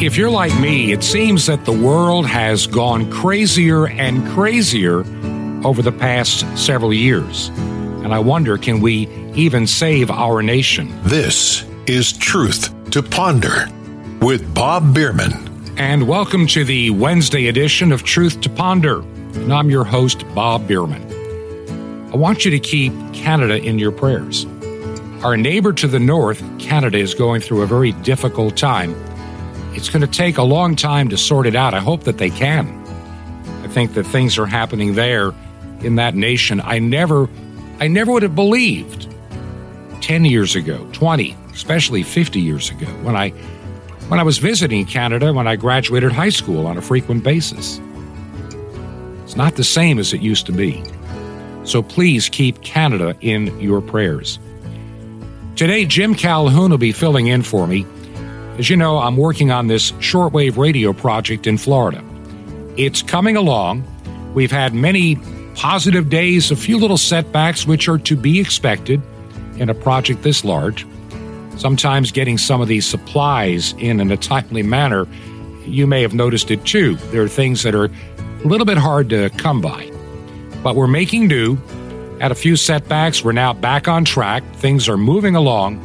If you're like me, it seems that the world has gone crazier and crazier over the past several years. And I wonder can we even save our nation? This is Truth to Ponder with Bob Bierman. And welcome to the Wednesday edition of Truth to Ponder. And I'm your host, Bob Bierman. I want you to keep Canada in your prayers. Our neighbor to the north, Canada, is going through a very difficult time it's going to take a long time to sort it out. I hope that they can. I think that things are happening there in that nation. I never, I never would have believed 10 years ago, 20, especially 50 years ago when I, when I was visiting Canada when I graduated high school on a frequent basis. It's not the same as it used to be. So please keep Canada in your prayers. Today, Jim Calhoun will be filling in for me. As you know, I'm working on this shortwave radio project in Florida. It's coming along. We've had many positive days, a few little setbacks, which are to be expected in a project this large. Sometimes getting some of these supplies in in a timely manner, you may have noticed it too. There are things that are a little bit hard to come by. But we're making do. Had a few setbacks. We're now back on track. Things are moving along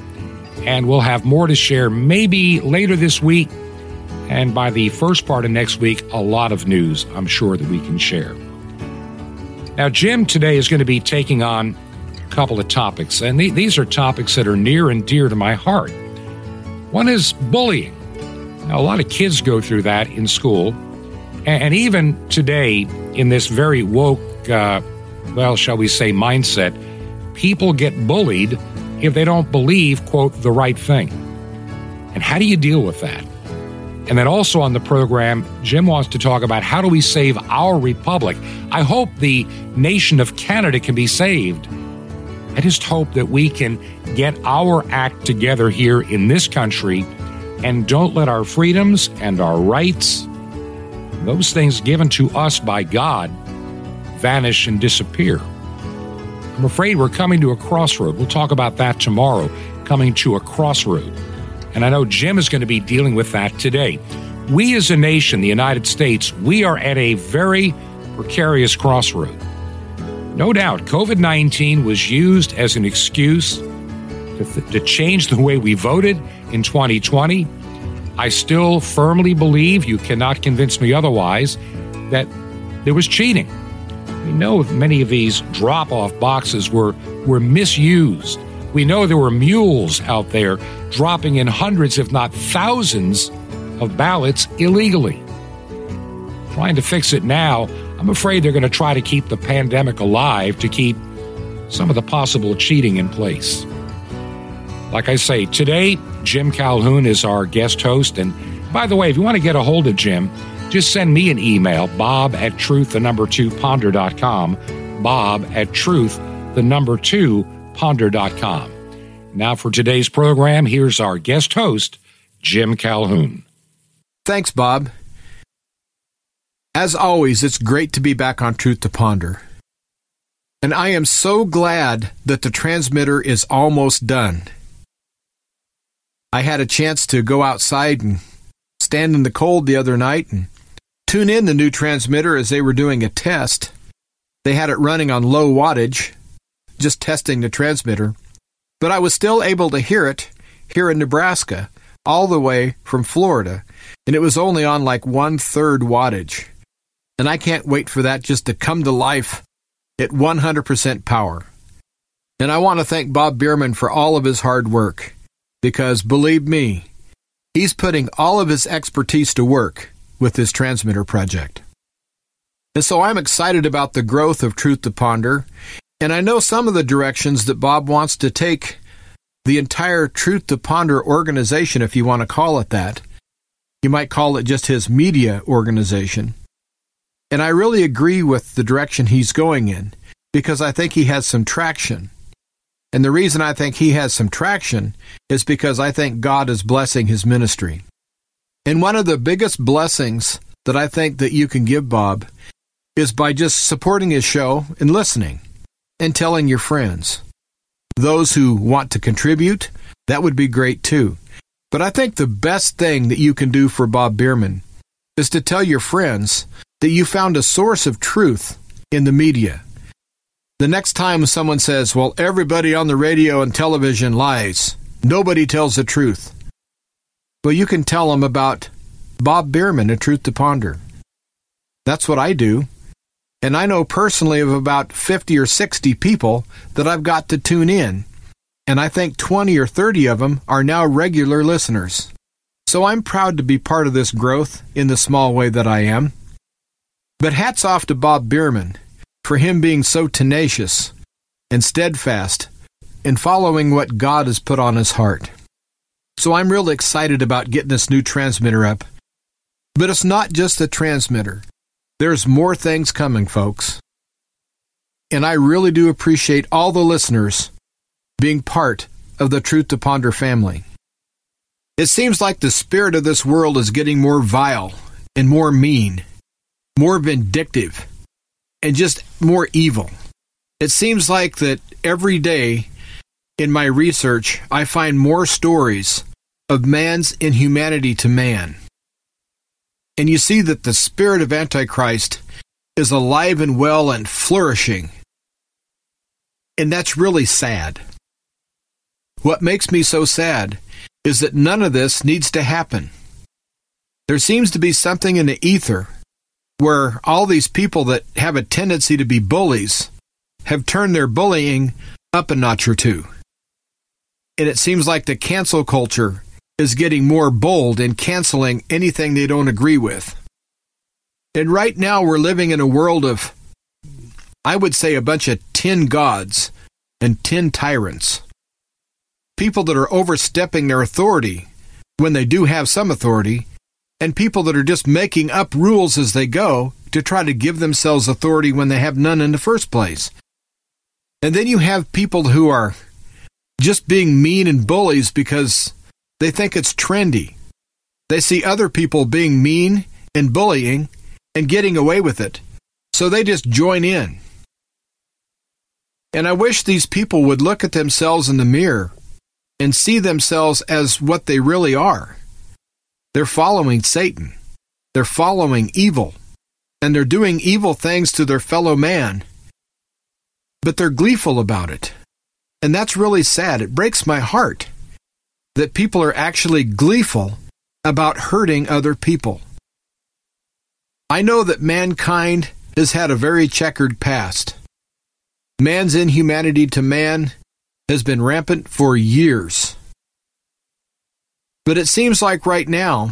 and we'll have more to share maybe later this week. And by the first part of next week, a lot of news I'm sure that we can share. Now, Jim today is going to be taking on a couple of topics, and th- these are topics that are near and dear to my heart. One is bullying. Now, a lot of kids go through that in school, and, and even today, in this very woke, uh, well, shall we say, mindset, people get bullied if they don't believe, quote, the right thing. And how do you deal with that? And then also on the program, Jim wants to talk about how do we save our republic. I hope the nation of Canada can be saved. I just hope that we can get our act together here in this country and don't let our freedoms and our rights, those things given to us by God, vanish and disappear. I'm afraid we're coming to a crossroad. We'll talk about that tomorrow, coming to a crossroad. And I know Jim is going to be dealing with that today. We as a nation, the United States, we are at a very precarious crossroad. No doubt, COVID 19 was used as an excuse to, th- to change the way we voted in 2020. I still firmly believe, you cannot convince me otherwise, that there was cheating. We know many of these drop off boxes were, were misused. We know there were mules out there dropping in hundreds, if not thousands, of ballots illegally. Trying to fix it now, I'm afraid they're going to try to keep the pandemic alive to keep some of the possible cheating in place. Like I say, today, Jim Calhoun is our guest host. And by the way, if you want to get a hold of Jim, just send me an email, bob at truth, the number two ponder.com, bob at truth, the number two ponder.com. Now for today's program, here's our guest host, Jim Calhoun. Thanks, Bob. As always, it's great to be back on Truth to Ponder. And I am so glad that the transmitter is almost done. I had a chance to go outside and stand in the cold the other night and tune in the new transmitter as they were doing a test. They had it running on low wattage, just testing the transmitter, but I was still able to hear it here in Nebraska, all the way from Florida, and it was only on like one third wattage. And I can't wait for that just to come to life at 100% power. And I want to thank Bob Bierman for all of his hard work, because believe me, he's putting all of his expertise to work with this transmitter project. And so I'm excited about the growth of Truth to Ponder, and I know some of the directions that Bob wants to take the entire Truth to Ponder organization, if you want to call it that. You might call it just his media organization. And I really agree with the direction he's going in because I think he has some traction. And the reason I think he has some traction is because I think God is blessing his ministry. And one of the biggest blessings that I think that you can give Bob is by just supporting his show and listening and telling your friends. Those who want to contribute, that would be great too. But I think the best thing that you can do for Bob Bierman is to tell your friends that you found a source of truth in the media. The next time someone says, Well, everybody on the radio and television lies, nobody tells the truth. Well, you can tell them about Bob Bierman, A Truth to Ponder. That's what I do. And I know personally of about 50 or 60 people that I've got to tune in. And I think 20 or 30 of them are now regular listeners. So I'm proud to be part of this growth in the small way that I am. But hats off to Bob Bierman for him being so tenacious and steadfast in following what God has put on his heart. So I'm really excited about getting this new transmitter up. But it's not just the transmitter. There's more things coming, folks. And I really do appreciate all the listeners being part of the Truth to Ponder family. It seems like the spirit of this world is getting more vile and more mean, more vindictive, and just more evil. It seems like that every day in my research, I find more stories of man's inhumanity to man. And you see that the spirit of Antichrist is alive and well and flourishing. And that's really sad. What makes me so sad is that none of this needs to happen. There seems to be something in the ether where all these people that have a tendency to be bullies have turned their bullying up a notch or two. And it seems like the cancel culture is getting more bold in canceling anything they don't agree with. And right now we're living in a world of, I would say, a bunch of tin gods and tin tyrants people that are overstepping their authority when they do have some authority, and people that are just making up rules as they go to try to give themselves authority when they have none in the first place. And then you have people who are just being mean and bullies because they think it's trendy. They see other people being mean and bullying and getting away with it. So they just join in. And I wish these people would look at themselves in the mirror and see themselves as what they really are. They're following Satan. They're following evil. And they're doing evil things to their fellow man. But they're gleeful about it. And that's really sad. It breaks my heart that people are actually gleeful about hurting other people. I know that mankind has had a very checkered past. Man's inhumanity to man has been rampant for years. But it seems like right now,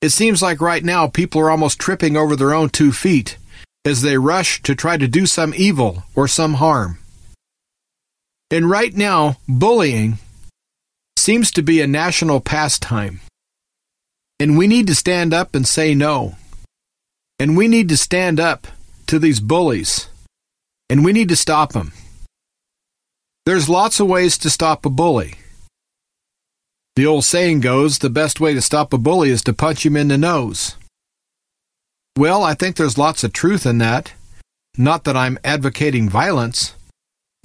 it seems like right now people are almost tripping over their own two feet as they rush to try to do some evil or some harm. And right now, bullying seems to be a national pastime. And we need to stand up and say no. And we need to stand up to these bullies. And we need to stop them. There's lots of ways to stop a bully. The old saying goes the best way to stop a bully is to punch him in the nose. Well, I think there's lots of truth in that. Not that I'm advocating violence,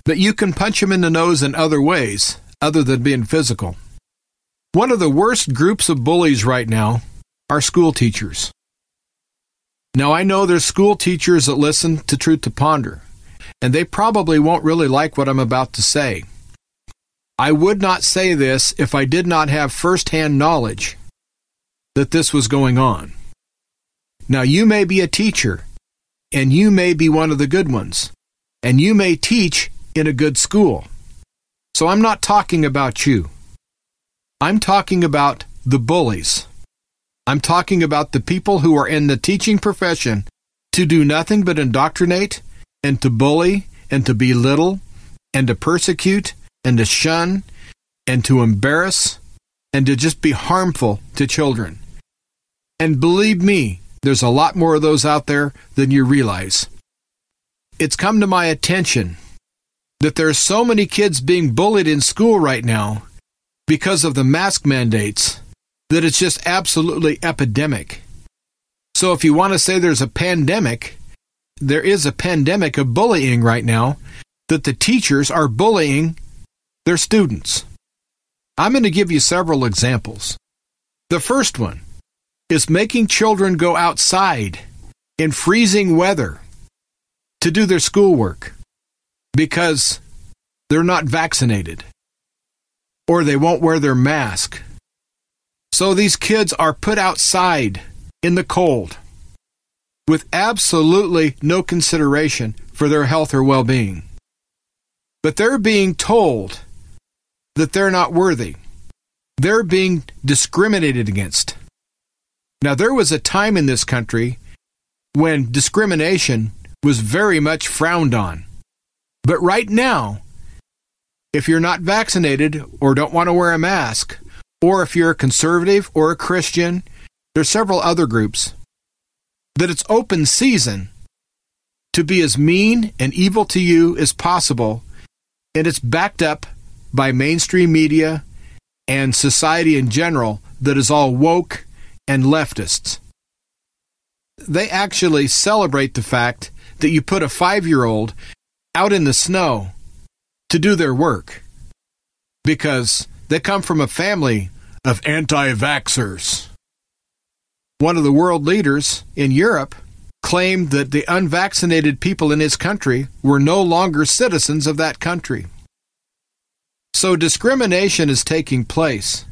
but you can punch him in the nose in other ways, other than being physical. One of the worst groups of bullies right now are school teachers. Now, I know there's school teachers that listen to Truth to Ponder and they probably won't really like what I'm about to say. I would not say this if I did not have firsthand knowledge that this was going on. Now, you may be a teacher, and you may be one of the good ones, and you may teach in a good school. So I'm not talking about you. I'm talking about the bullies. I'm talking about the people who are in the teaching profession to do nothing but indoctrinate and to bully and to belittle and to persecute and to shun and to embarrass and to just be harmful to children. And believe me, there's a lot more of those out there than you realize. It's come to my attention that there's so many kids being bullied in school right now because of the mask mandates that it's just absolutely epidemic. So if you want to say there's a pandemic, there is a pandemic of bullying right now that the teachers are bullying their students. I'm going to give you several examples. The first one is making children go outside in freezing weather to do their schoolwork because they're not vaccinated or they won't wear their mask. So these kids are put outside in the cold with absolutely no consideration for their health or well being. But they're being told that they're not worthy. They're being discriminated against. Now, there was a time in this country when discrimination was very much frowned on. But right now, if you're not vaccinated or don't want to wear a mask, or if you're a conservative or a Christian, there's several other groups, that it's open season to be as mean and evil to you as possible, and it's backed up by mainstream media and society in general that is all woke and leftists. They actually celebrate the fact that you put a five year old out in the snow to do their work because they come from a family of anti vaxxers. One of the world leaders in Europe claimed that the unvaccinated people in his country were no longer citizens of that country. So discrimination is taking place.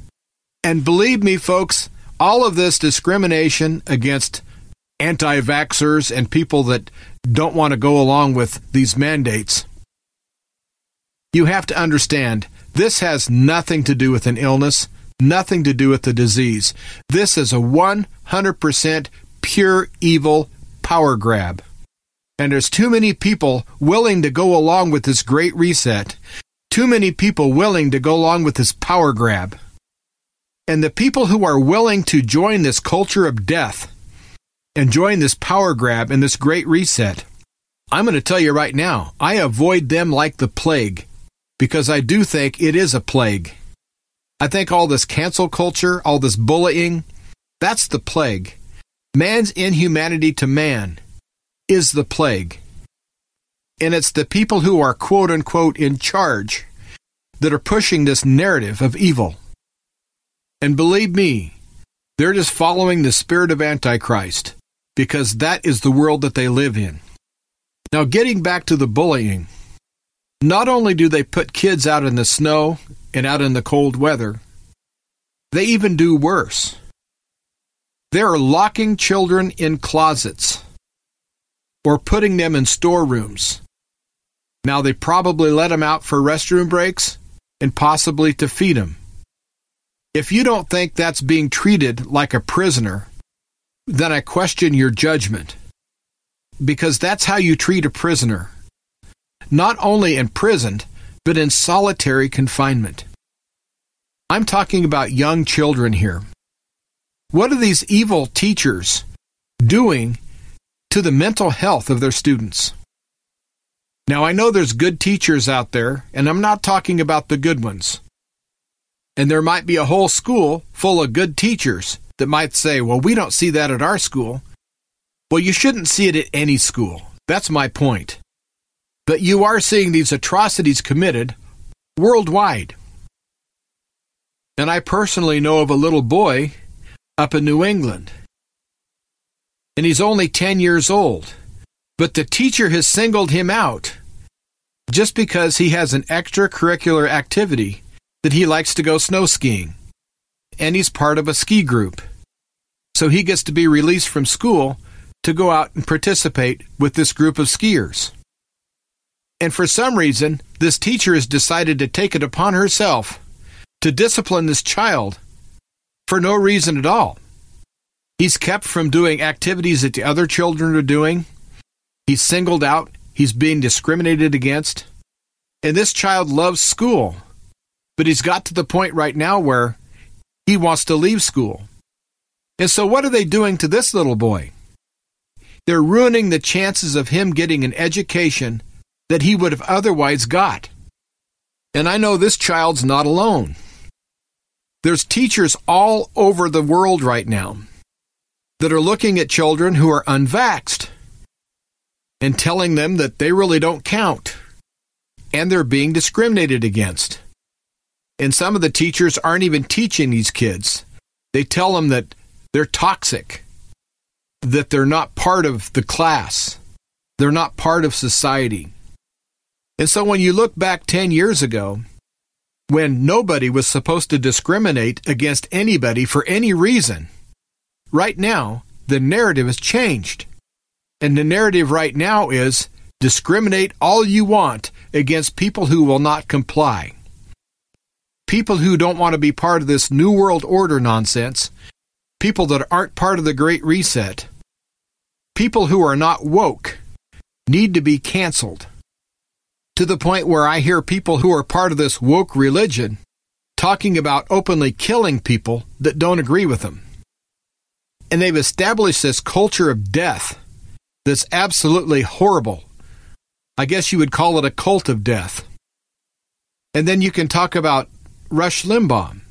And believe me, folks, all of this discrimination against anti vaxxers and people that don't want to go along with these mandates, you have to understand this has nothing to do with an illness, nothing to do with the disease. This is a 100% pure evil power grab. And there's too many people willing to go along with this great reset too many people willing to go along with this power grab. And the people who are willing to join this culture of death and join this power grab and this great reset, I'm going to tell you right now, I avoid them like the plague because I do think it is a plague. I think all this cancel culture, all this bullying, that's the plague. Man's inhumanity to man is the plague. And it's the people who are quote unquote in charge that are pushing this narrative of evil. And believe me, they're just following the spirit of Antichrist because that is the world that they live in. Now, getting back to the bullying, not only do they put kids out in the snow and out in the cold weather, they even do worse. They're locking children in closets or putting them in storerooms now, they probably let them out for restroom breaks and possibly to feed them. If you don't think that's being treated like a prisoner, then I question your judgment. Because that's how you treat a prisoner. Not only imprisoned, but in solitary confinement. I'm talking about young children here. What are these evil teachers doing to the mental health of their students? Now, I know there's good teachers out there, and I'm not talking about the good ones. And there might be a whole school full of good teachers that might say, well, we don't see that at our school. Well, you shouldn't see it at any school. That's my point. But you are seeing these atrocities committed worldwide. And I personally know of a little boy up in New England. And he's only 10 years old. But the teacher has singled him out just because he has an extracurricular activity that he likes to go snow skiing. And he's part of a ski group. So he gets to be released from school to go out and participate with this group of skiers. And for some reason, this teacher has decided to take it upon herself to discipline this child for no reason at all. He's kept from doing activities that the other children are doing. He's singled out. He's being discriminated against. And this child loves school. But he's got to the point right now where he wants to leave school. And so, what are they doing to this little boy? They're ruining the chances of him getting an education that he would have otherwise got. And I know this child's not alone. There's teachers all over the world right now that are looking at children who are unvaxxed and telling them that they really don't count and they're being discriminated against. And some of the teachers aren't even teaching these kids. They tell them that they're toxic, that they're not part of the class, they're not part of society. And so when you look back 10 years ago, when nobody was supposed to discriminate against anybody for any reason, right now, the narrative has changed. And the narrative right now is discriminate all you want against people who will not comply. People who don't want to be part of this New World Order nonsense. People that aren't part of the Great Reset. People who are not woke need to be canceled. To the point where I hear people who are part of this woke religion talking about openly killing people that don't agree with them. And they've established this culture of death that's absolutely horrible. I guess you would call it a cult of death. And then you can talk about Rush Limbaugh.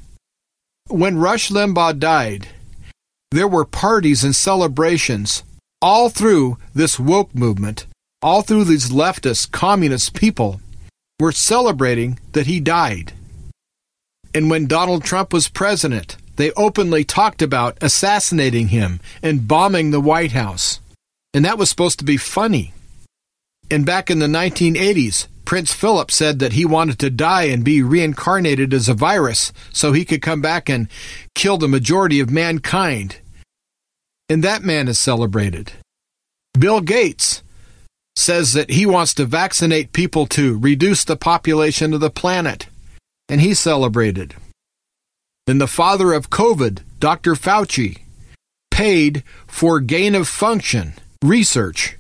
When Rush Limbaugh died, there were parties and celebrations all through this woke movement, all through these leftist, communist people were celebrating that he died. And when Donald Trump was president, they openly talked about assassinating him and bombing the White House. And that was supposed to be funny. And back in the 1980s, Prince Philip said that he wanted to die and be reincarnated as a virus so he could come back and kill the majority of mankind. And that man is celebrated. Bill Gates says that he wants to vaccinate people to reduce the population of the planet, and he's celebrated. And the father of COVID, Dr. Fauci, paid for gain of function research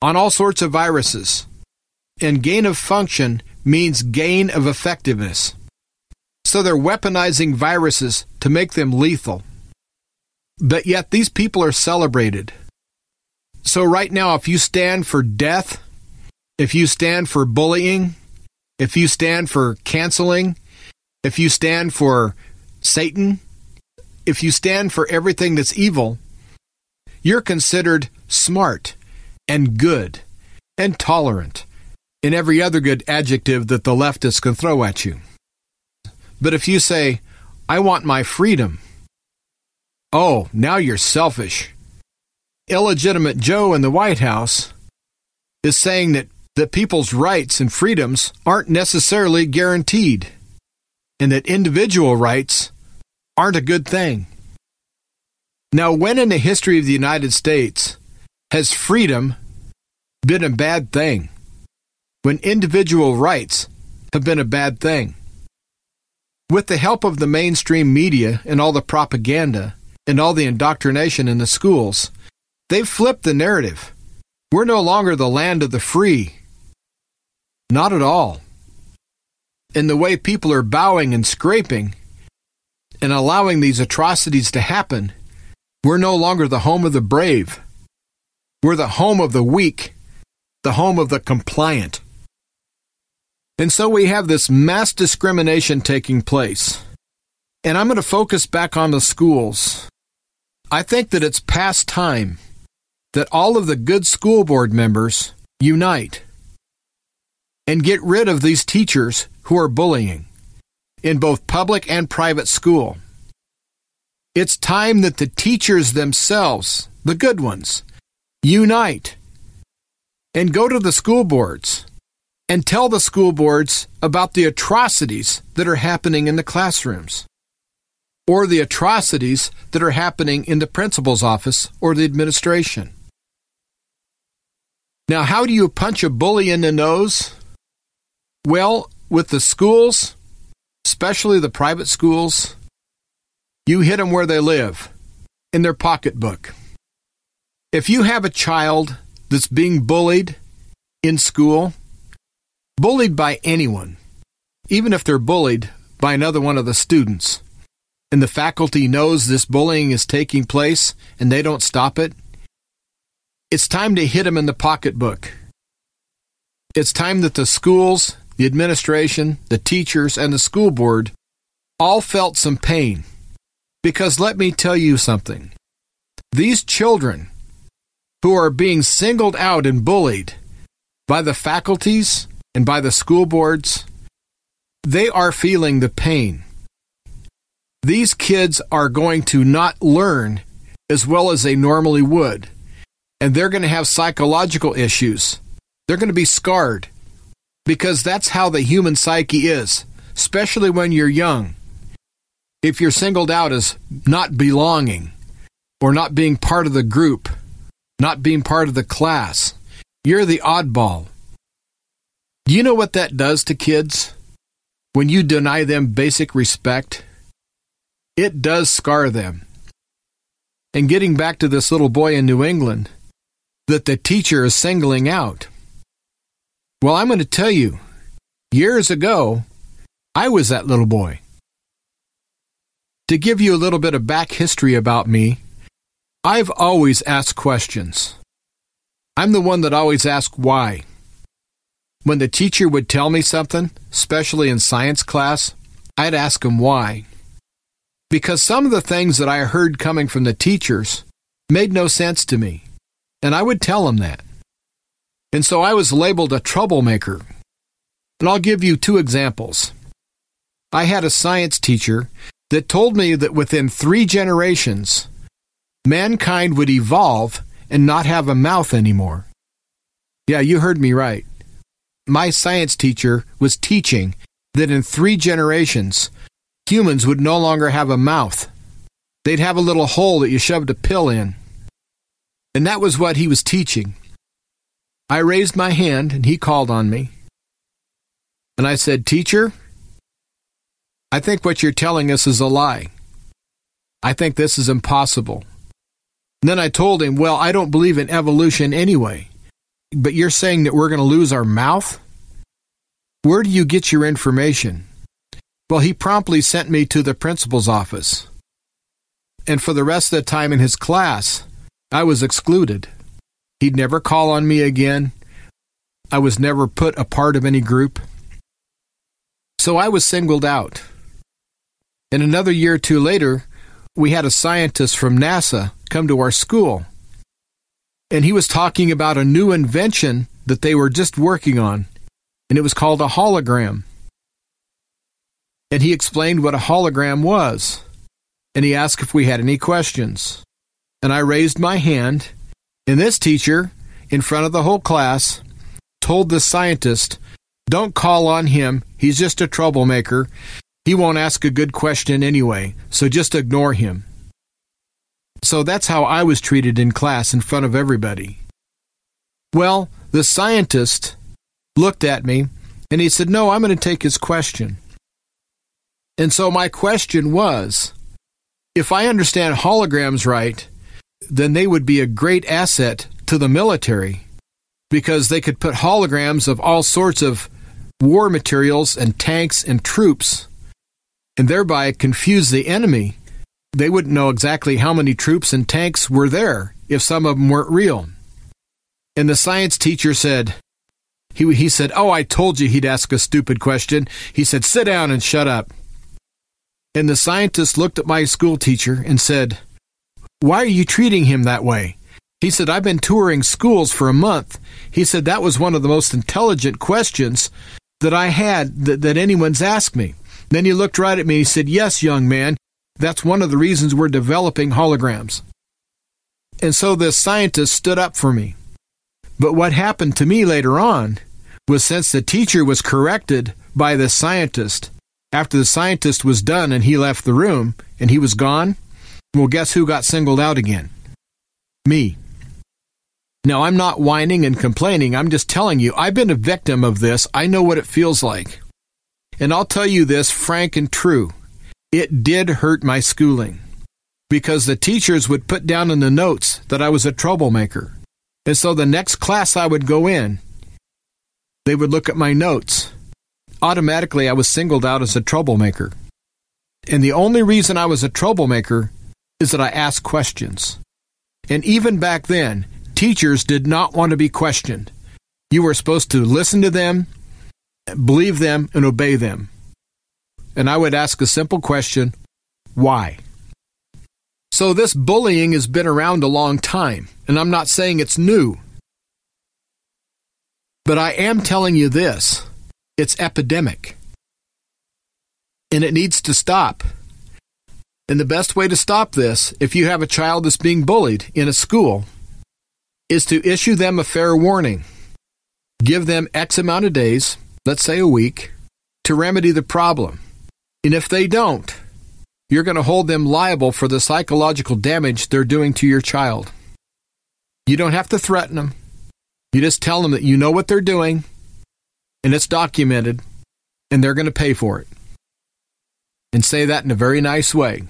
on all sorts of viruses. And gain of function means gain of effectiveness. So they're weaponizing viruses to make them lethal. But yet these people are celebrated. So, right now, if you stand for death, if you stand for bullying, if you stand for canceling, if you stand for Satan, if you stand for everything that's evil, you're considered smart and good and tolerant and every other good adjective that the leftists can throw at you. But if you say, I want my freedom, oh, now you're selfish. Illegitimate Joe in the White House is saying that, that people's rights and freedoms aren't necessarily guaranteed and that individual rights aren't a good thing. Now, when in the history of the United States has freedom been a bad thing? When individual rights have been a bad thing? With the help of the mainstream media and all the propaganda and all the indoctrination in the schools, they've flipped the narrative. We're no longer the land of the free. Not at all in the way people are bowing and scraping and allowing these atrocities to happen, we're no longer the home of the brave. We're the home of the weak, the home of the compliant. And so we have this mass discrimination taking place. And I'm going to focus back on the schools. I think that it's past time that all of the good school board members unite and get rid of these teachers who are bullying in both public and private school. It's time that the teachers themselves, the good ones, unite and go to the school boards and tell the school boards about the atrocities that are happening in the classrooms or the atrocities that are happening in the principal's office or the administration. Now, how do you punch a bully in the nose? Well, with the schools, especially the private schools, you hit them where they live, in their pocketbook. If you have a child that's being bullied in school, bullied by anyone, even if they're bullied by another one of the students, and the faculty knows this bullying is taking place and they don't stop it, it's time to hit them in the pocketbook. It's time that the schools the administration, the teachers, and the school board all felt some pain. Because let me tell you something these children who are being singled out and bullied by the faculties and by the school boards, they are feeling the pain. These kids are going to not learn as well as they normally would, and they're going to have psychological issues. They're going to be scarred because that's how the human psyche is, especially when you're young. If you're singled out as not belonging or not being part of the group, not being part of the class, you're the oddball. Do you know what that does to kids? When you deny them basic respect, it does scar them. And getting back to this little boy in New England that the teacher is singling out. Well, I'm going to tell you, years ago, I was that little boy. To give you a little bit of back history about me, I've always asked questions. I'm the one that always asks why. When the teacher would tell me something, especially in science class, I'd ask him why. Because some of the things that I heard coming from the teachers made no sense to me, and I would tell them that. And so I was labeled a troublemaker. And I'll give you two examples. I had a science teacher that told me that within three generations, mankind would evolve and not have a mouth anymore. Yeah, you heard me right. My science teacher was teaching that in three generations, humans would no longer have a mouth. They'd have a little hole that you shoved a pill in. And that was what he was teaching. I raised my hand and he called on me. And I said, Teacher, I think what you're telling us is a lie. I think this is impossible. And then I told him, Well, I don't believe in evolution anyway. But you're saying that we're going to lose our mouth? Where do you get your information? Well, he promptly sent me to the principal's office. And for the rest of the time in his class, I was excluded. He'd never call on me again. I was never put a part of any group. So I was singled out. And another year or two later, we had a scientist from NASA come to our school. And he was talking about a new invention that they were just working on, and it was called a hologram. And he explained what a hologram was. And he asked if we had any questions. And I raised my hand, and this teacher, in front of the whole class, told the scientist, Don't call on him, he's just a troublemaker. He won't ask a good question anyway, so just ignore him. So that's how I was treated in class in front of everybody. Well, the scientist looked at me and he said, No, I'm going to take his question. And so my question was if I understand holograms right, then they would be a great asset to the military because they could put holograms of all sorts of war materials and tanks and troops and thereby confuse the enemy. They wouldn't know exactly how many troops and tanks were there if some of them weren't real. And the science teacher said, he, he said, Oh, I told you he'd ask a stupid question. He said, Sit down and shut up. And the scientist looked at my school teacher and said, Why are you treating him that way? He said, I've been touring schools for a month. He said, That was one of the most intelligent questions that I had that, that anyone's asked me. Then he looked right at me and he said, Yes, young man, that's one of the reasons we're developing holograms. And so this scientist stood up for me. But what happened to me later on was since the teacher was corrected by the scientist, after the scientist was done and he left the room and he was gone, well, guess who got singled out again? Me. Now, I'm not whining and complaining. I'm just telling you, I've been a victim of this. I know what it feels like. And I'll tell you this frank and true. It did hurt my schooling because the teachers would put down in the notes that I was a troublemaker. And so the next class I would go in, they would look at my notes. Automatically, I was singled out as a troublemaker. And the only reason I was a troublemaker is that I asked questions. And even back then, teachers did not want to be questioned. You were supposed to listen to them believe them, and obey them. And I would ask a simple question why? So, this bullying has been around a long time, and I'm not saying it's new. But I am telling you this it's epidemic. And it needs to stop. And the best way to stop this, if you have a child that's being bullied in a school, is to issue them a fair warning. Give them X amount of days, let's say a week, to remedy the problem. And if they don't, you're going to hold them liable for the psychological damage they're doing to your child. You don't have to threaten them. You just tell them that you know what they're doing and it's documented and they're going to pay for it. And say that in a very nice way.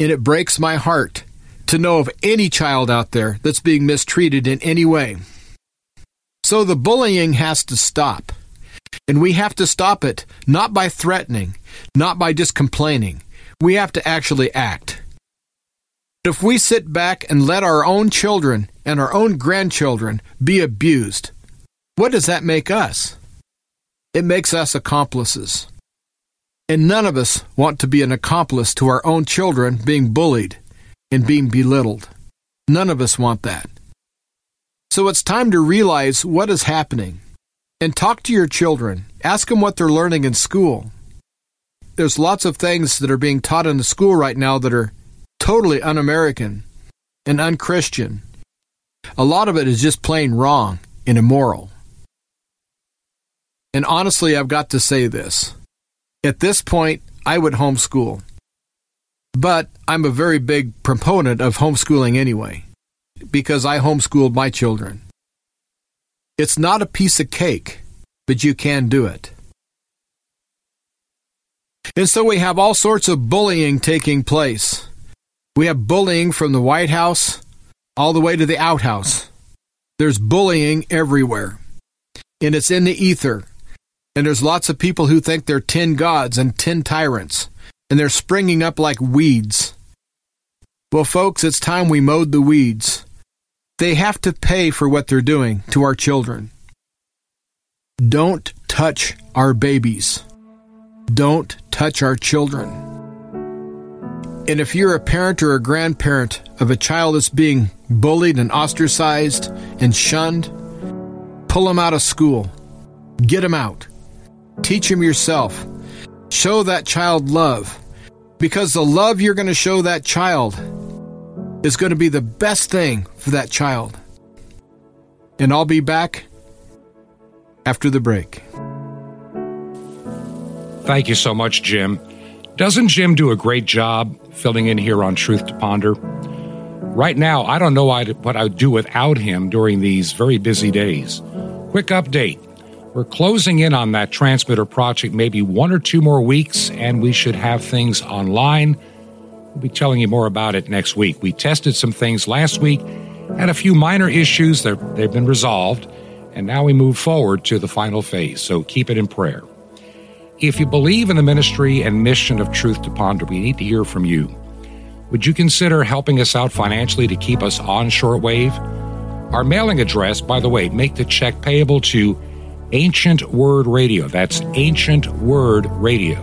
And it breaks my heart to know of any child out there that's being mistreated in any way. So the bullying has to stop. And we have to stop it not by threatening, not by just complaining. We have to actually act. If we sit back and let our own children and our own grandchildren be abused, what does that make us? It makes us accomplices. And none of us want to be an accomplice to our own children being bullied and being belittled. None of us want that. So it's time to realize what is happening and talk to your children. Ask them what they're learning in school. There's lots of things that are being taught in the school right now that are totally un American and unchristian. A lot of it is just plain wrong and immoral. And honestly, I've got to say this. At this point, I would homeschool. But I'm a very big proponent of homeschooling anyway, because I homeschooled my children. It's not a piece of cake, but you can do it. And so we have all sorts of bullying taking place. We have bullying from the White House all the way to the outhouse. There's bullying everywhere. And it's in the ether. And there's lots of people who think they're ten gods and ten tyrants. And they're springing up like weeds. Well, folks, it's time we mowed the weeds. They have to pay for what they're doing to our children. Don't touch our babies. Don't touch our children. And if you're a parent or a grandparent of a child that's being bullied and ostracized and shunned, pull them out of school. Get them out. Teach them yourself. Show that child love. Because the love you're going to show that child is going to be the best thing for that child. And I'll be back after the break. Thank you so much, Jim. Doesn't Jim do a great job filling in here on Truth to Ponder? Right now, I don't know what I'd do without him during these very busy days. Quick update. We're closing in on that transmitter project, maybe one or two more weeks, and we should have things online We'll be telling you more about it next week. We tested some things last week, had a few minor issues, that they've been resolved, and now we move forward to the final phase. So keep it in prayer. If you believe in the ministry and mission of Truth to Ponder, we need to hear from you. Would you consider helping us out financially to keep us on shortwave? Our mailing address, by the way, make the check payable to Ancient Word Radio. That's Ancient Word Radio.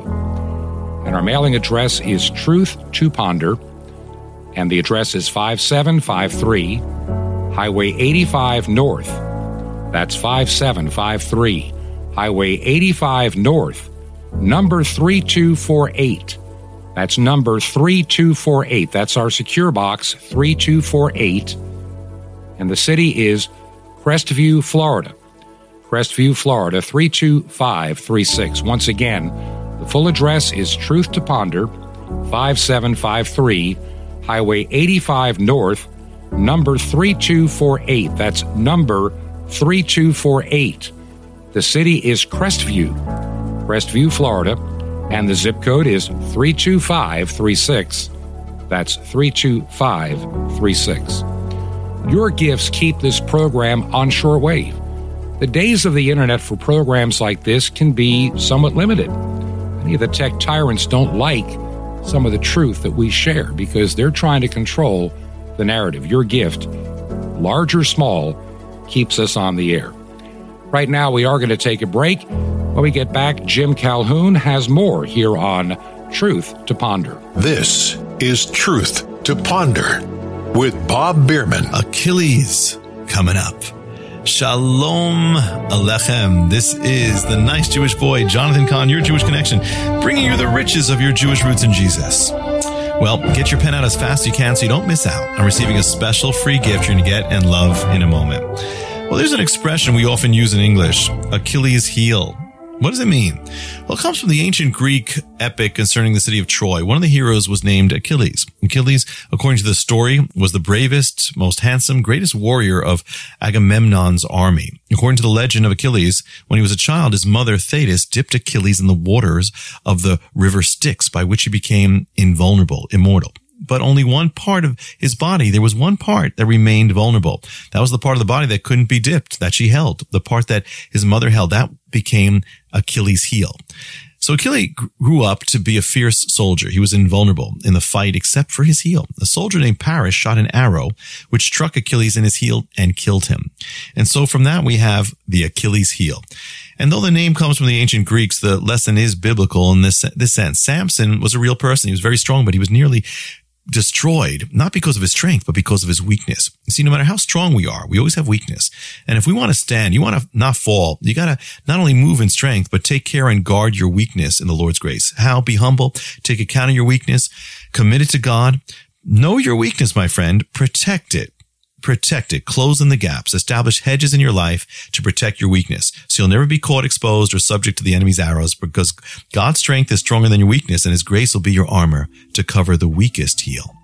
And our mailing address is Truth to Ponder. And the address is 5753 Highway 85 North. That's 5753 Highway 85 North, number 3248. That's number 3248. That's our secure box 3248. And the city is Crestview, Florida. Crestview, Florida 32536. Once again, the full address is Truth to Ponder, 5753 Highway 85 North, number 3248. That's number 3248. The city is Crestview, Crestview, Florida, and the zip code is 32536. That's 32536. Your gifts keep this program on shortwave. The days of the internet for programs like this can be somewhat limited. Many of the tech tyrants don't like some of the truth that we share because they're trying to control the narrative. Your gift, large or small, keeps us on the air. Right now, we are going to take a break. When we get back, Jim Calhoun has more here on Truth to Ponder. This is Truth to Ponder with Bob Bierman. Achilles coming up. Shalom Aleichem. This is the nice Jewish boy, Jonathan Cahn, your Jewish connection, bringing you the riches of your Jewish roots in Jesus. Well, get your pen out as fast as you can so you don't miss out on receiving a special free gift you're going to get and love in a moment. Well, there's an expression we often use in English, Achilles heel. What does it mean? Well, it comes from the ancient Greek epic concerning the city of Troy. One of the heroes was named Achilles. Achilles, according to the story, was the bravest, most handsome, greatest warrior of Agamemnon's army. According to the legend of Achilles, when he was a child, his mother Thetis dipped Achilles in the waters of the river Styx, by which he became invulnerable, immortal but only one part of his body. There was one part that remained vulnerable. That was the part of the body that couldn't be dipped, that she held. The part that his mother held, that became Achilles' heel. So Achilles grew up to be a fierce soldier. He was invulnerable in the fight except for his heel. A soldier named Paris shot an arrow which struck Achilles in his heel and killed him. And so from that we have the Achilles heel. And though the name comes from the ancient Greeks, the lesson is biblical in this, this sense. Samson was a real person. He was very strong, but he was nearly destroyed, not because of his strength, but because of his weakness. See, no matter how strong we are, we always have weakness. And if we want to stand, you want to not fall, you got to not only move in strength, but take care and guard your weakness in the Lord's grace. How? Be humble, take account of your weakness, commit it to God. Know your weakness, my friend, protect it protect it, close in the gaps, establish hedges in your life to protect your weakness. So you'll never be caught exposed or subject to the enemy's arrows because God's strength is stronger than your weakness and his grace will be your armor to cover the weakest heel.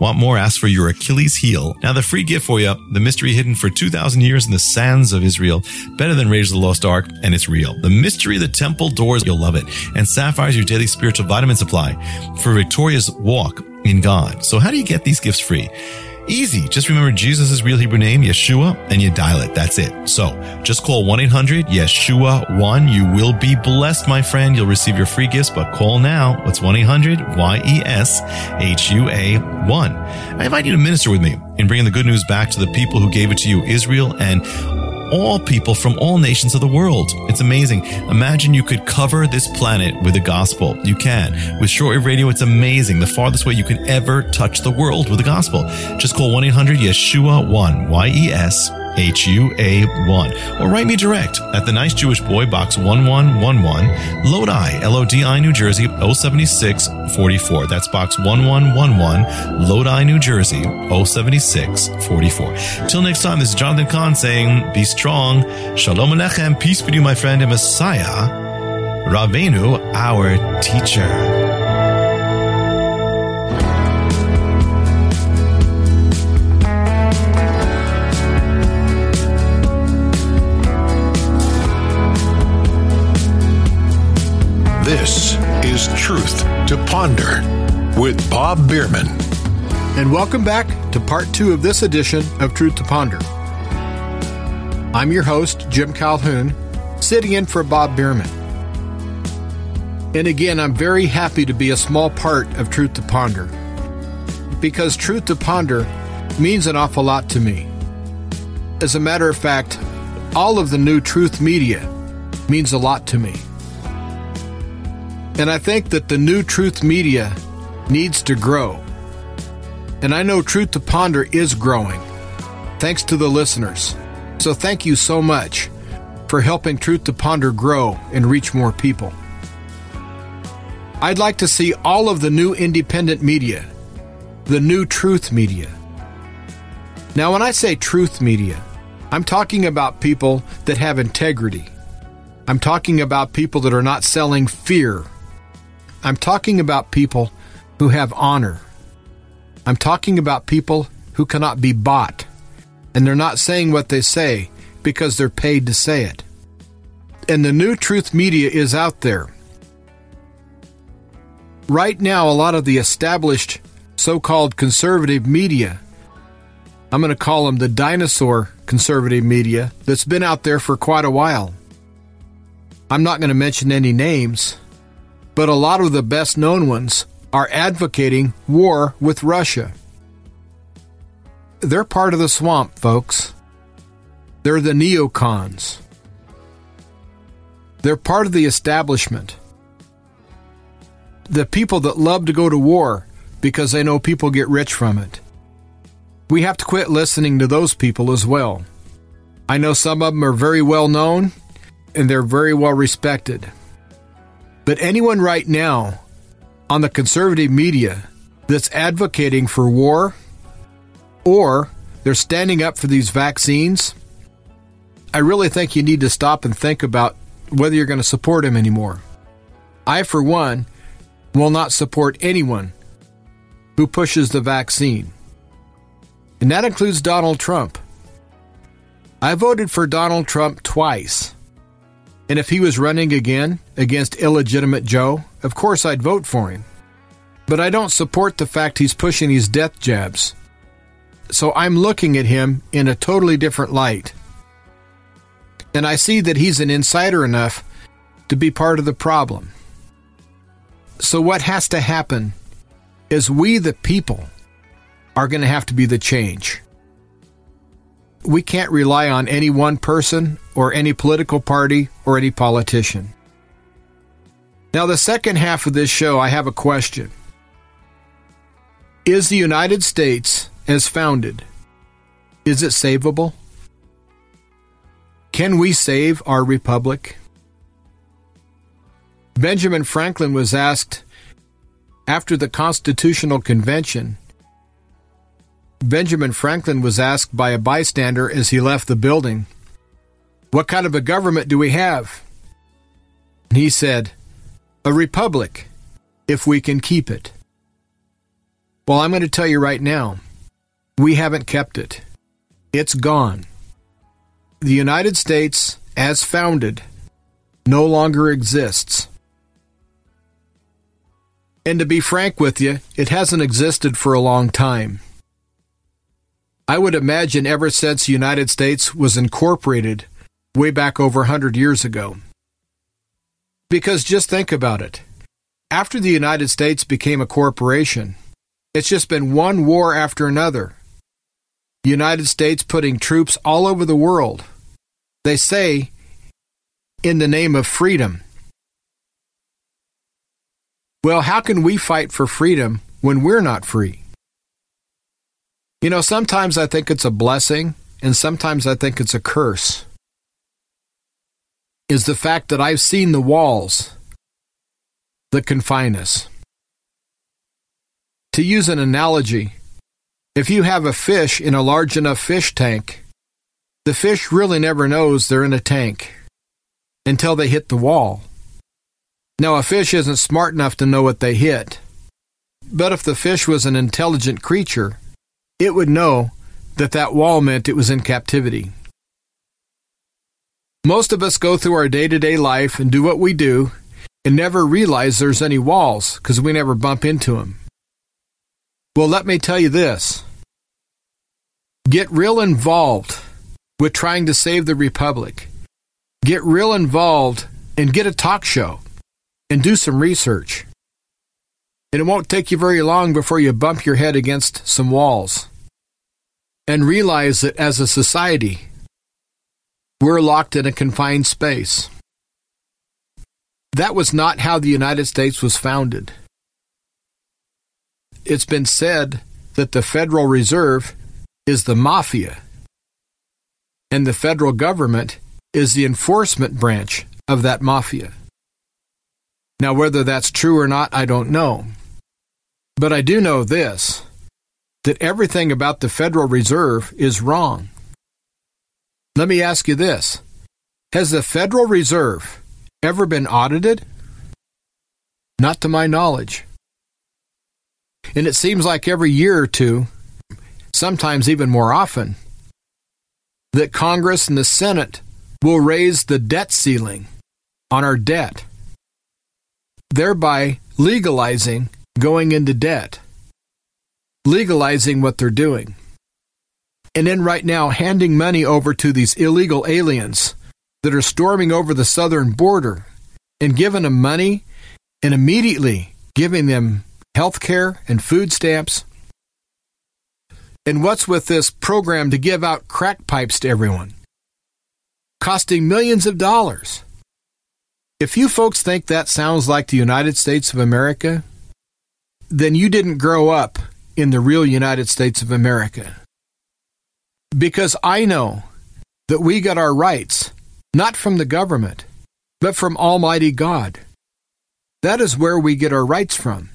Want more? Ask for your Achilles heel. Now the free gift for you, the mystery hidden for 2,000 years in the sands of Israel, better than Raiders of the Lost Ark, and it's real. The mystery of the temple doors, you'll love it. And Sapphires, your daily spiritual vitamin supply for victorious walk in God. So how do you get these gifts free? Easy. Just remember Jesus' real Hebrew name, Yeshua, and you dial it. That's it. So just call 1-800-YESHUA-1. You will be blessed, my friend. You'll receive your free gifts, but call now. It's 1-800-Y-E-S-H-U-A-1. I invite you to minister with me in bringing the good news back to the people who gave it to you, Israel, and all people from all nations of the world. It's amazing. Imagine you could cover this planet with the gospel. You can. With shortwave radio, it's amazing. The farthest way you can ever touch the world with the gospel. Just call 1-800-YESHUA-1, Y-E-S H-U-A-1. Or write me direct at the Nice Jewish Boy, Box 1111, Lodi, L-O-D-I, New Jersey, 07644. That's Box 1111, Lodi, New Jersey, 07644. Till next time, this is Jonathan Cahn saying, be strong. Shalom Aleichem. Peace be to you, my friend and Messiah. Rabbeinu, our teacher. This is Truth to Ponder with Bob Bierman. And welcome back to part two of this edition of Truth to Ponder. I'm your host, Jim Calhoun, sitting in for Bob Bierman. And again, I'm very happy to be a small part of Truth to Ponder because Truth to Ponder means an awful lot to me. As a matter of fact, all of the new Truth media means a lot to me. And I think that the new truth media needs to grow. And I know Truth to Ponder is growing, thanks to the listeners. So thank you so much for helping Truth to Ponder grow and reach more people. I'd like to see all of the new independent media, the new truth media. Now, when I say truth media, I'm talking about people that have integrity. I'm talking about people that are not selling fear I'm talking about people who have honor. I'm talking about people who cannot be bought, and they're not saying what they say because they're paid to say it. And the new truth media is out there. Right now, a lot of the established so called conservative media, I'm going to call them the dinosaur conservative media, that's been out there for quite a while. I'm not going to mention any names but a lot of the best known ones are advocating war with Russia. They're part of the swamp, folks. They're the neocons. They're part of the establishment. The people that love to go to war because they know people get rich from it. We have to quit listening to those people as well. I know some of them are very well known and they're very well respected. But anyone right now on the conservative media that's advocating for war or they're standing up for these vaccines, I really think you need to stop and think about whether you're going to support him anymore. I, for one, will not support anyone who pushes the vaccine. And that includes Donald Trump. I voted for Donald Trump twice. And if he was running again against illegitimate Joe, of course I'd vote for him. But I don't support the fact he's pushing these death jabs. So I'm looking at him in a totally different light. And I see that he's an insider enough to be part of the problem. So, what has to happen is we, the people, are going to have to be the change. We can't rely on any one person or any political party or any politician. Now, the second half of this show, I have a question. Is the United States, as founded, is it savable? Can we save our republic? Benjamin Franklin was asked after the Constitutional Convention. Benjamin Franklin was asked by a bystander as he left the building, What kind of a government do we have? And he said, A republic, if we can keep it. Well, I'm going to tell you right now, we haven't kept it. It's gone. The United States, as founded, no longer exists. And to be frank with you, it hasn't existed for a long time. I would imagine ever since the United States was incorporated way back over a 100 years ago. Because just think about it. After the United States became a corporation, it's just been one war after another. The United States putting troops all over the world. They say, in the name of freedom. Well, how can we fight for freedom when we're not free? You know, sometimes I think it's a blessing, and sometimes I think it's a curse. Is the fact that I've seen the walls that confine us. To use an analogy, if you have a fish in a large enough fish tank, the fish really never knows they're in a tank until they hit the wall. Now, a fish isn't smart enough to know what they hit. But if the fish was an intelligent creature, it would know that that wall meant it was in captivity. Most of us go through our day to day life and do what we do and never realize there's any walls because we never bump into them. Well, let me tell you this get real involved with trying to save the Republic. Get real involved and get a talk show and do some research. And it won't take you very long before you bump your head against some walls and realize that as a society, we're locked in a confined space. That was not how the United States was founded. It's been said that the Federal Reserve is the mafia, and the federal government is the enforcement branch of that mafia. Now, whether that's true or not, I don't know. But I do know this that everything about the Federal Reserve is wrong. Let me ask you this Has the Federal Reserve ever been audited? Not to my knowledge. And it seems like every year or two, sometimes even more often, that Congress and the Senate will raise the debt ceiling on our debt thereby legalizing going into debt, legalizing what they're doing. And then, right now, handing money over to these illegal aliens that are storming over the southern border and giving them money and immediately giving them health care and food stamps. And what's with this program to give out crack pipes to everyone? Costing millions of dollars. If you folks think that sounds like the United States of America, then you didn't grow up in the real United States of America. Because I know that we get our rights not from the government, but from Almighty God. That is where we get our rights from.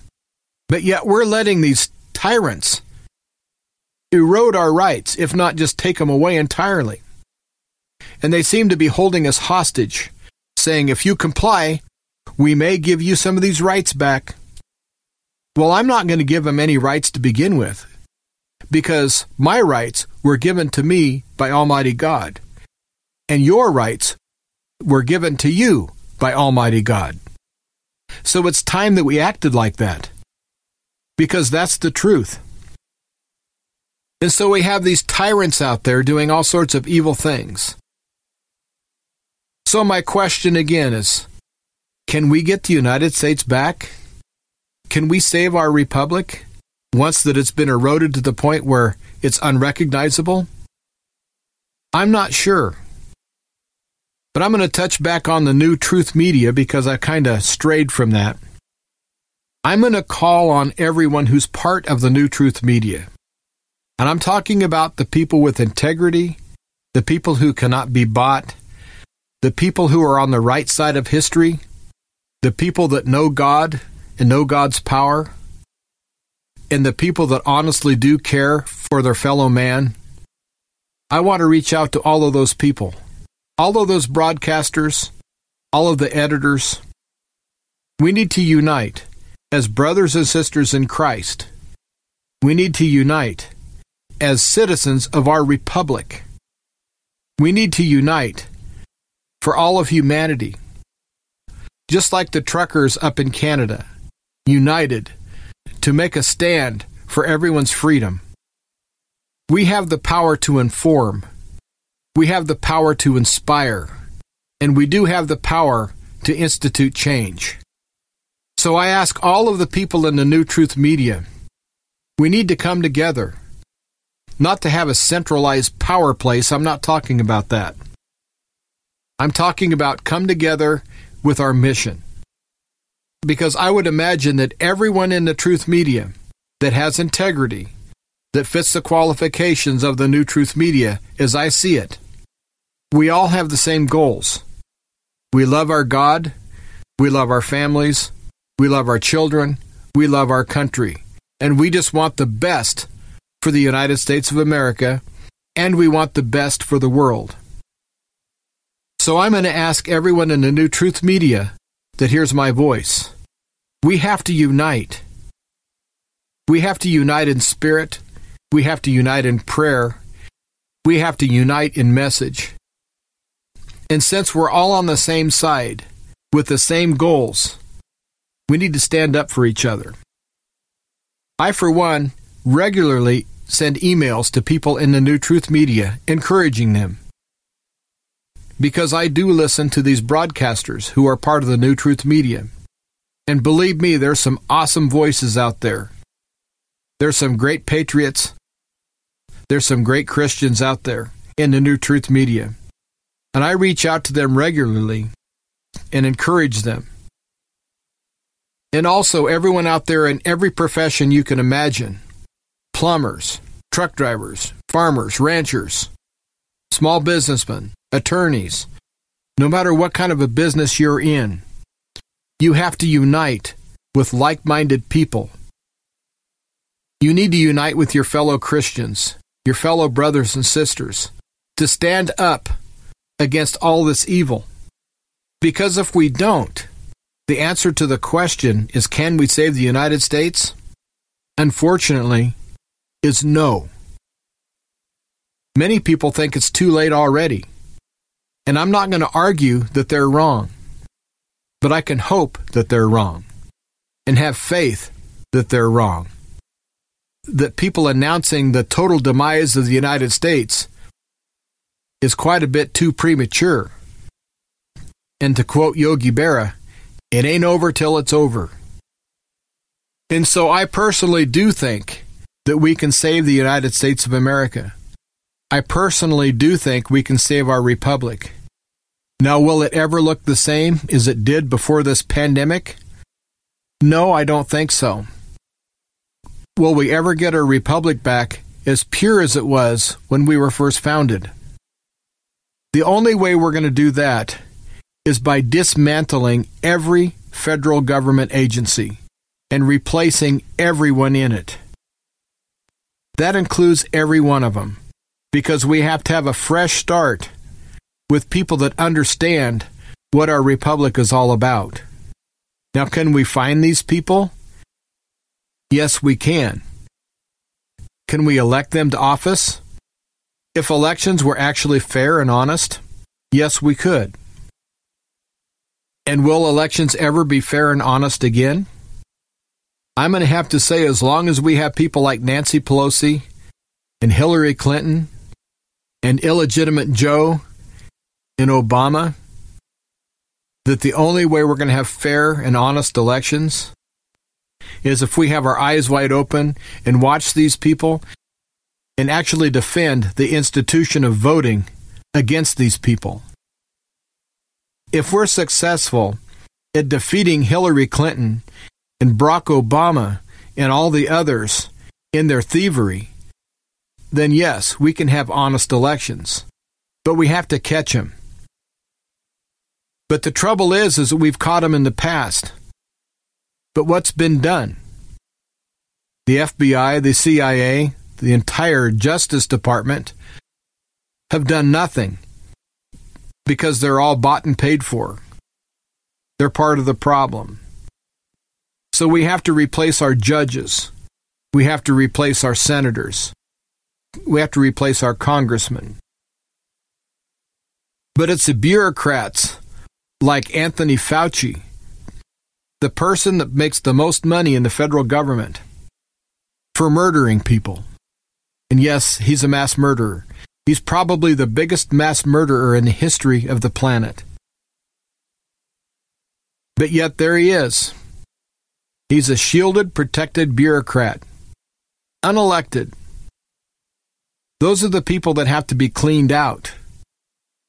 But yet we're letting these tyrants erode our rights, if not just take them away entirely. And they seem to be holding us hostage, saying, if you comply, we may give you some of these rights back. Well, I'm not going to give them any rights to begin with, because my rights were given to me by Almighty God, and your rights were given to you by Almighty God. So it's time that we acted like that, because that's the truth. And so we have these tyrants out there doing all sorts of evil things. So my question again is can we get the United States back? Can we save our republic once that it's been eroded to the point where it's unrecognizable? I'm not sure. But I'm going to touch back on the new truth media because I kind of strayed from that. I'm going to call on everyone who's part of the new truth media. And I'm talking about the people with integrity, the people who cannot be bought, the people who are on the right side of history, the people that know God and know God's power, and the people that honestly do care for their fellow man. I want to reach out to all of those people, all of those broadcasters, all of the editors. We need to unite as brothers and sisters in Christ. We need to unite as citizens of our republic. We need to unite for all of humanity just like the truckers up in Canada, united to make a stand for everyone's freedom. We have the power to inform. We have the power to inspire. And we do have the power to institute change. So I ask all of the people in the New Truth Media we need to come together. Not to have a centralized power place, I'm not talking about that. I'm talking about come together with our mission. Because I would imagine that everyone in the truth media that has integrity, that fits the qualifications of the new truth media as I see it, we all have the same goals. We love our God, we love our families, we love our children, we love our country, and we just want the best for the United States of America, and we want the best for the world. So I'm going to ask everyone in the New Truth Media that hears my voice. We have to unite. We have to unite in spirit. We have to unite in prayer. We have to unite in message. And since we're all on the same side with the same goals, we need to stand up for each other. I, for one, regularly send emails to people in the New Truth Media encouraging them because I do listen to these broadcasters who are part of the New Truth Media. And believe me, there's some awesome voices out there. There's some great patriots. There's some great Christians out there in the New Truth Media. And I reach out to them regularly and encourage them. And also, everyone out there in every profession you can imagine plumbers, truck drivers, farmers, ranchers, small businessmen, attorneys, no matter what kind of a business you're in, you have to unite with like minded people. You need to unite with your fellow Christians, your fellow brothers and sisters, to stand up against all this evil. Because if we don't, the answer to the question is can we save the United States? Unfortunately, is no. Many people think it's too late already. And I'm not going to argue that they're wrong, but I can hope that they're wrong and have faith that they're wrong. That people announcing the total demise of the United States is quite a bit too premature. And to quote Yogi Berra, it ain't over till it's over. And so I personally do think that we can save the United States of America. I personally do think we can save our republic. Now, will it ever look the same as it did before this pandemic? No, I don't think so. Will we ever get our republic back as pure as it was when we were first founded? The only way we're going to do that is by dismantling every federal government agency and replacing everyone in it. That includes every one of them because we have to have a fresh start with people that understand what our republic is all about. Now, can we find these people? Yes, we can. Can we elect them to office? If elections were actually fair and honest, yes, we could. And will elections ever be fair and honest again? I'm going to have to say, as long as we have people like Nancy Pelosi and Hillary Clinton and illegitimate Joe and Obama, that the only way we're going to have fair and honest elections is if we have our eyes wide open and watch these people and actually defend the institution of voting against these people. If we're successful at defeating Hillary Clinton and Barack Obama and all the others in their thievery, then yes, we can have honest elections. But we have to catch them. But the trouble is, is that we've caught them in the past. But what's been done? The FBI, the CIA, the entire Justice Department have done nothing because they're all bought and paid for. They're part of the problem. So we have to replace our judges. We have to replace our senators. We have to replace our congressmen. But it's the bureaucrats like Anthony Fauci, the person that makes the most money in the federal government, for murdering people. And yes, he's a mass murderer. He's probably the biggest mass murderer in the history of the planet. But yet there he is. He's a shielded, protected bureaucrat, unelected. Those are the people that have to be cleaned out.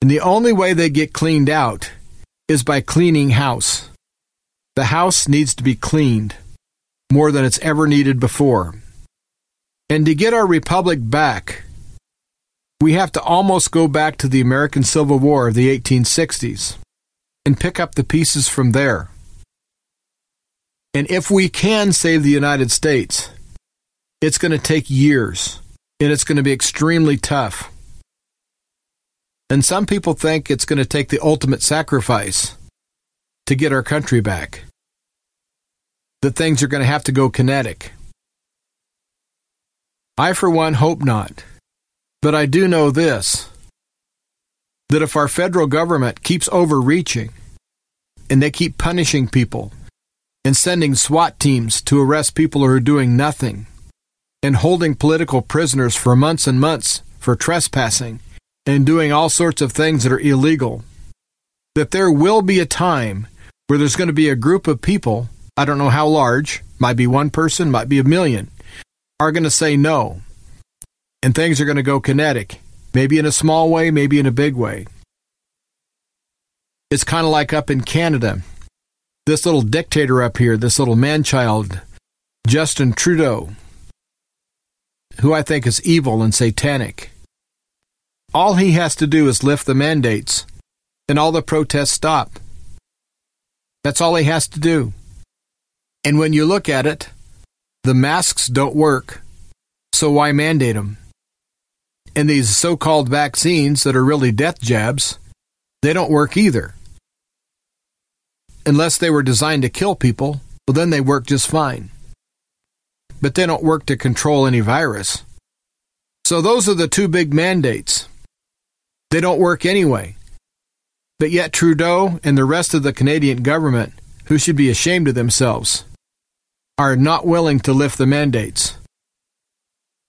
And the only way they get cleaned out is by cleaning house. The house needs to be cleaned more than it's ever needed before. And to get our republic back, we have to almost go back to the American Civil War of the 1860s and pick up the pieces from there. And if we can save the United States, it's going to take years and it's going to be extremely tough. And some people think it's going to take the ultimate sacrifice to get our country back. That things are going to have to go kinetic. I, for one, hope not. But I do know this that if our federal government keeps overreaching and they keep punishing people and sending SWAT teams to arrest people who are doing nothing and holding political prisoners for months and months for trespassing and doing all sorts of things that are illegal, that there will be a time where there's going to be a group of people, I don't know how large, might be one person, might be a million, are going to say no. And things are going to go kinetic, maybe in a small way, maybe in a big way. It's kind of like up in Canada. This little dictator up here, this little man child, Justin Trudeau, who I think is evil and satanic. All he has to do is lift the mandates, and all the protests stop. That's all he has to do. And when you look at it, the masks don't work, so why mandate them? And these so called vaccines that are really death jabs, they don't work either. Unless they were designed to kill people, well, then they work just fine. But they don't work to control any virus. So those are the two big mandates. They don't work anyway. But yet Trudeau and the rest of the Canadian government, who should be ashamed of themselves, are not willing to lift the mandates.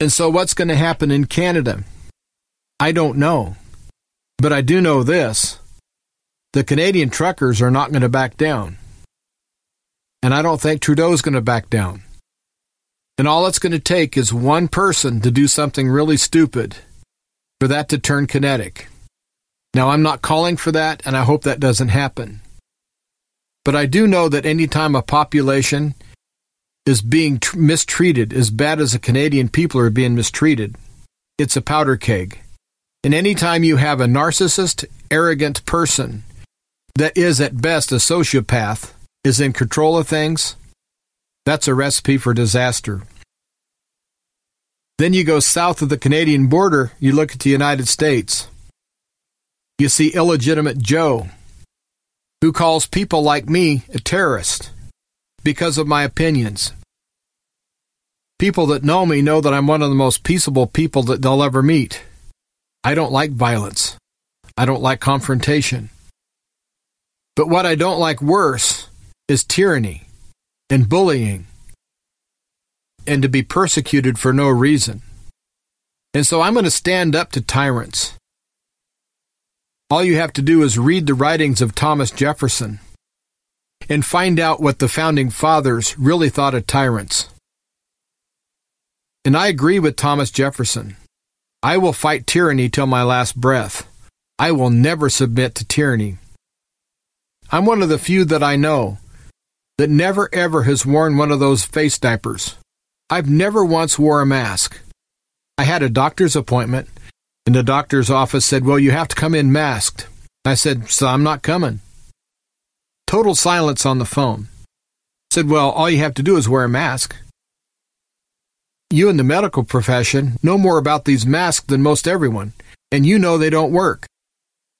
And so what's going to happen in Canada? I don't know. But I do know this. The Canadian truckers are not going to back down. And I don't think Trudeau is going to back down. And all it's going to take is one person to do something really stupid for that to turn kinetic. Now, I'm not calling for that, and I hope that doesn't happen. But I do know that any time a population is being tr- mistreated as bad as the Canadian people are being mistreated, it's a powder keg. And any time you have a narcissist, arrogant person that is at best a sociopath, is in control of things, that's a recipe for disaster. Then you go south of the Canadian border, you look at the United States. You see illegitimate Joe, who calls people like me a terrorist because of my opinions. People that know me know that I'm one of the most peaceable people that they'll ever meet. I don't like violence. I don't like confrontation. But what I don't like worse is tyranny and bullying and to be persecuted for no reason. And so I'm going to stand up to tyrants. All you have to do is read the writings of Thomas Jefferson and find out what the founding fathers really thought of tyrants. And I agree with Thomas Jefferson. I will fight tyranny till my last breath. I will never submit to tyranny. I'm one of the few that I know that never ever has worn one of those face diapers. I've never once wore a mask. I had a doctor's appointment, and the doctor's office said, Well, you have to come in masked. I said, So I'm not coming. Total silence on the phone. said, Well, all you have to do is wear a mask. You in the medical profession know more about these masks than most everyone, and you know they don't work.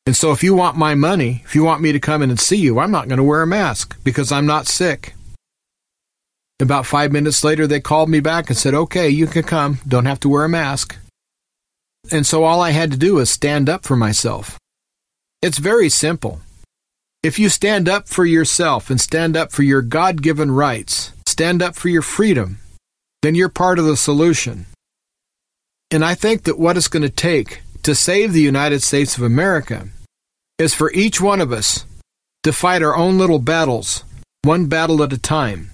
And so if you want my money, if you want me to come in and see you, I'm not going to wear a mask because I'm not sick. About five minutes later, they called me back and said, okay, you can come. Don't have to wear a mask. And so all I had to do was stand up for myself. It's very simple. If you stand up for yourself and stand up for your God given rights, stand up for your freedom, then you're part of the solution. And I think that what it's going to take to save the United States of America is for each one of us to fight our own little battles, one battle at a time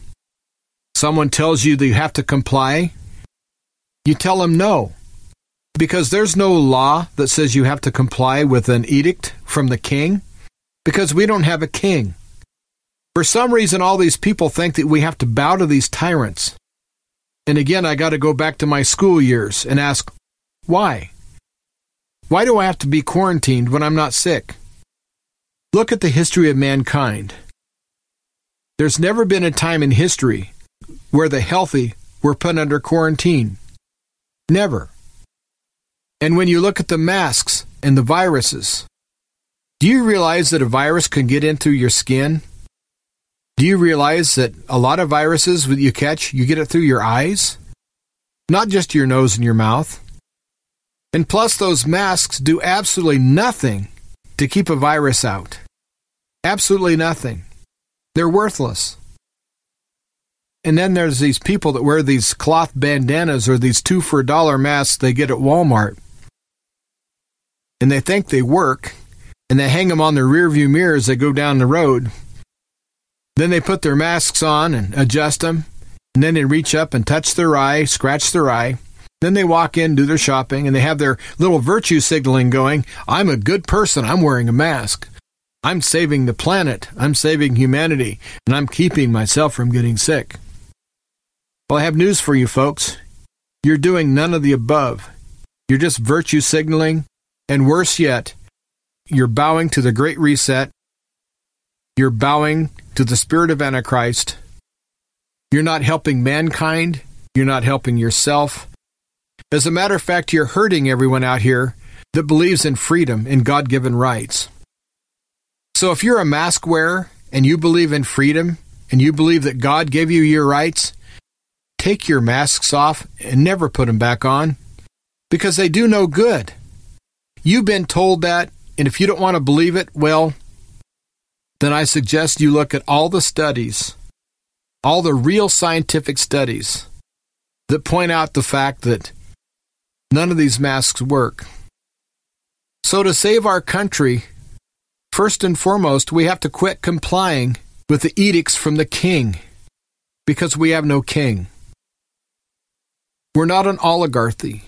someone tells you that you have to comply, you tell them no. Because there's no law that says you have to comply with an edict from the king, because we don't have a king. For some reason, all these people think that we have to bow to these tyrants. And again, I got to go back to my school years and ask, why? Why do I have to be quarantined when I'm not sick? Look at the history of mankind. There's never been a time in history where the healthy were put under quarantine. Never. And when you look at the masks and the viruses, do you realize that a virus can get in through your skin? Do you realize that a lot of viruses that you catch, you get it through your eyes? Not just your nose and your mouth. And plus, those masks do absolutely nothing to keep a virus out. Absolutely nothing. They're worthless. And then there's these people that wear these cloth bandanas or these two for a dollar masks they get at Walmart. And they think they work, and they hang them on their rearview mirror as they go down the road. Then they put their masks on and adjust them, and then they reach up and touch their eye, scratch their eye. Then they walk in, do their shopping, and they have their little virtue signaling going. I'm a good person. I'm wearing a mask. I'm saving the planet. I'm saving humanity. And I'm keeping myself from getting sick. Well, I have news for you, folks. You're doing none of the above. You're just virtue signaling, and worse yet, you're bowing to the Great Reset. You're bowing to the spirit of Antichrist. You're not helping mankind. You're not helping yourself. As a matter of fact, you're hurting everyone out here that believes in freedom and God given rights. So if you're a mask wearer and you believe in freedom and you believe that God gave you your rights, take your masks off and never put them back on because they do no good. You've been told that, and if you don't want to believe it, well, then I suggest you look at all the studies, all the real scientific studies that point out the fact that none of these masks work. So, to save our country, first and foremost, we have to quit complying with the edicts from the king because we have no king. We're not an oligarchy.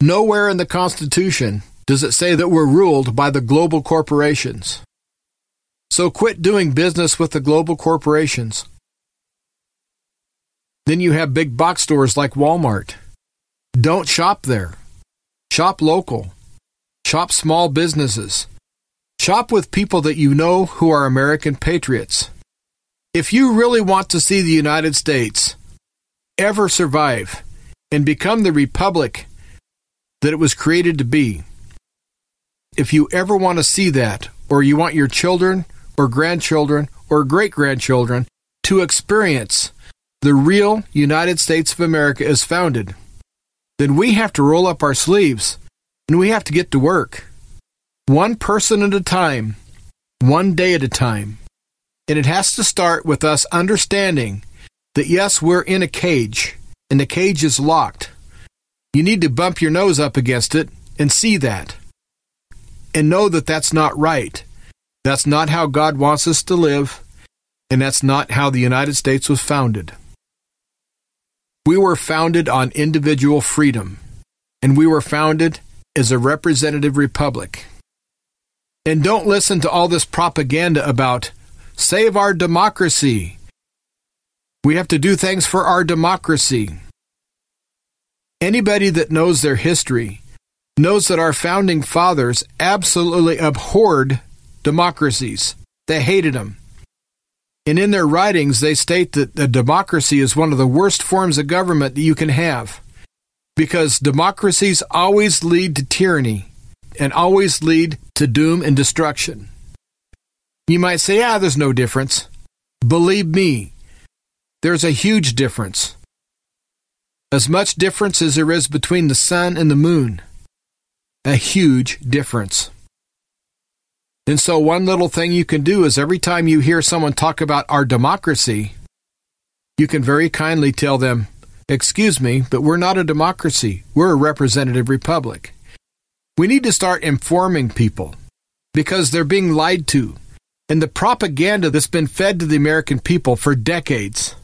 Nowhere in the Constitution does it say that we're ruled by the global corporations. So quit doing business with the global corporations. Then you have big box stores like Walmart. Don't shop there. Shop local. Shop small businesses. Shop with people that you know who are American patriots. If you really want to see the United States ever survive and become the republic that it was created to be, if you ever want to see that, or you want your children or grandchildren or great grandchildren to experience the real United States of America is founded, then we have to roll up our sleeves and we have to get to work. One person at a time, one day at a time. And it has to start with us understanding that yes, we're in a cage and the cage is locked. You need to bump your nose up against it and see that. And know that that's not right. That's not how God wants us to live, and that's not how the United States was founded. We were founded on individual freedom, and we were founded as a representative republic. And don't listen to all this propaganda about save our democracy. We have to do things for our democracy. Anybody that knows their history knows that our founding fathers absolutely abhorred democracies. They hated them. And in their writings, they state that a democracy is one of the worst forms of government that you can have because democracies always lead to tyranny and always lead to doom and destruction. You might say, ah, there's no difference. Believe me, there's a huge difference. As much difference as there is between the sun and the moon. A huge difference. And so, one little thing you can do is every time you hear someone talk about our democracy, you can very kindly tell them, Excuse me, but we're not a democracy. We're a representative republic. We need to start informing people because they're being lied to. And the propaganda that's been fed to the American people for decades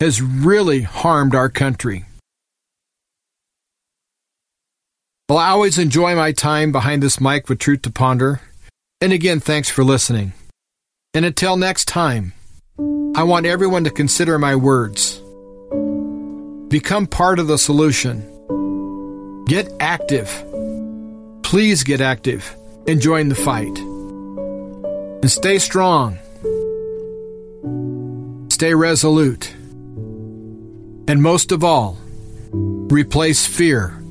has really harmed our country. Well, I always enjoy my time behind this mic with Truth to Ponder. And again, thanks for listening. And until next time, I want everyone to consider my words. Become part of the solution. Get active. Please get active and join the fight. And stay strong. Stay resolute. And most of all, replace fear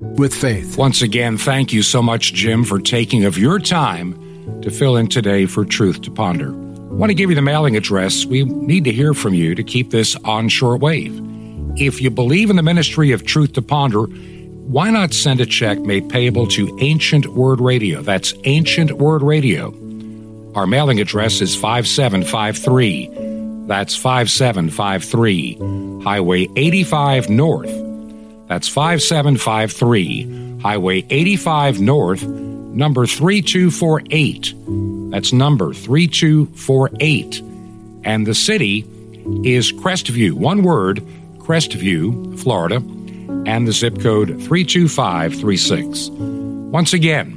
with faith. Once again, thank you so much, Jim, for taking of your time to fill in today for Truth to Ponder. I want to give you the mailing address. We need to hear from you to keep this on shortwave. If you believe in the ministry of Truth to Ponder, why not send a check made payable to Ancient Word Radio? That's Ancient Word Radio. Our mailing address is 5753. That's 5753, Highway 85 North. That's 5753, Highway 85 North, number 3248. That's number 3248. And the city is Crestview, one word, Crestview, Florida, and the zip code 32536. Once again,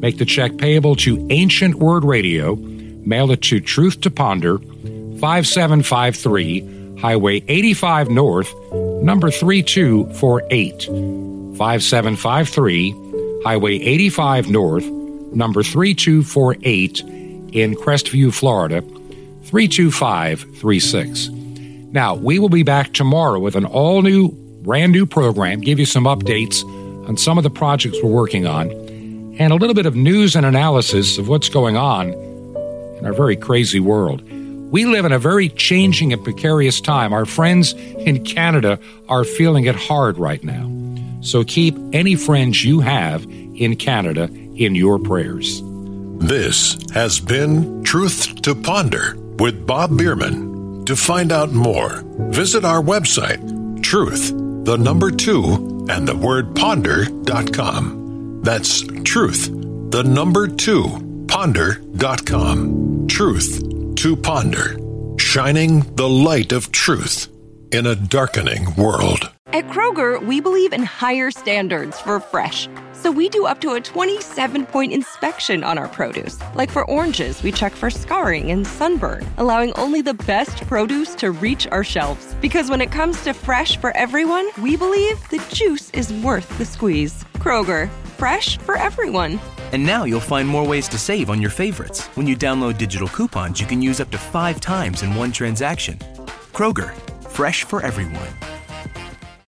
make the check payable to Ancient Word Radio, mail it to Truth to Ponder, 5753, Highway 85 North, number 3248. 5753, Highway 85 North, number 3248 in Crestview, Florida, 32536. Now, we will be back tomorrow with an all new, brand new program, give you some updates on some of the projects we're working on, and a little bit of news and analysis of what's going on in our very crazy world. We live in a very changing and precarious time. Our friends in Canada are feeling it hard right now. So keep any friends you have in Canada in your prayers. This has been Truth to Ponder with Bob Bierman. To find out more, visit our website, truth, the number two, and the word ponder.com. That's truth, the number two, ponder.com. Truth to ponder, shining the light of truth in a darkening world. At Kroger, we believe in higher standards for fresh. So we do up to a 27 point inspection on our produce. Like for oranges, we check for scarring and sunburn, allowing only the best produce to reach our shelves. Because when it comes to fresh for everyone, we believe the juice is worth the squeeze. Kroger, fresh for everyone. And now you'll find more ways to save on your favorites. When you download digital coupons, you can use up to five times in one transaction. Kroger, fresh for everyone.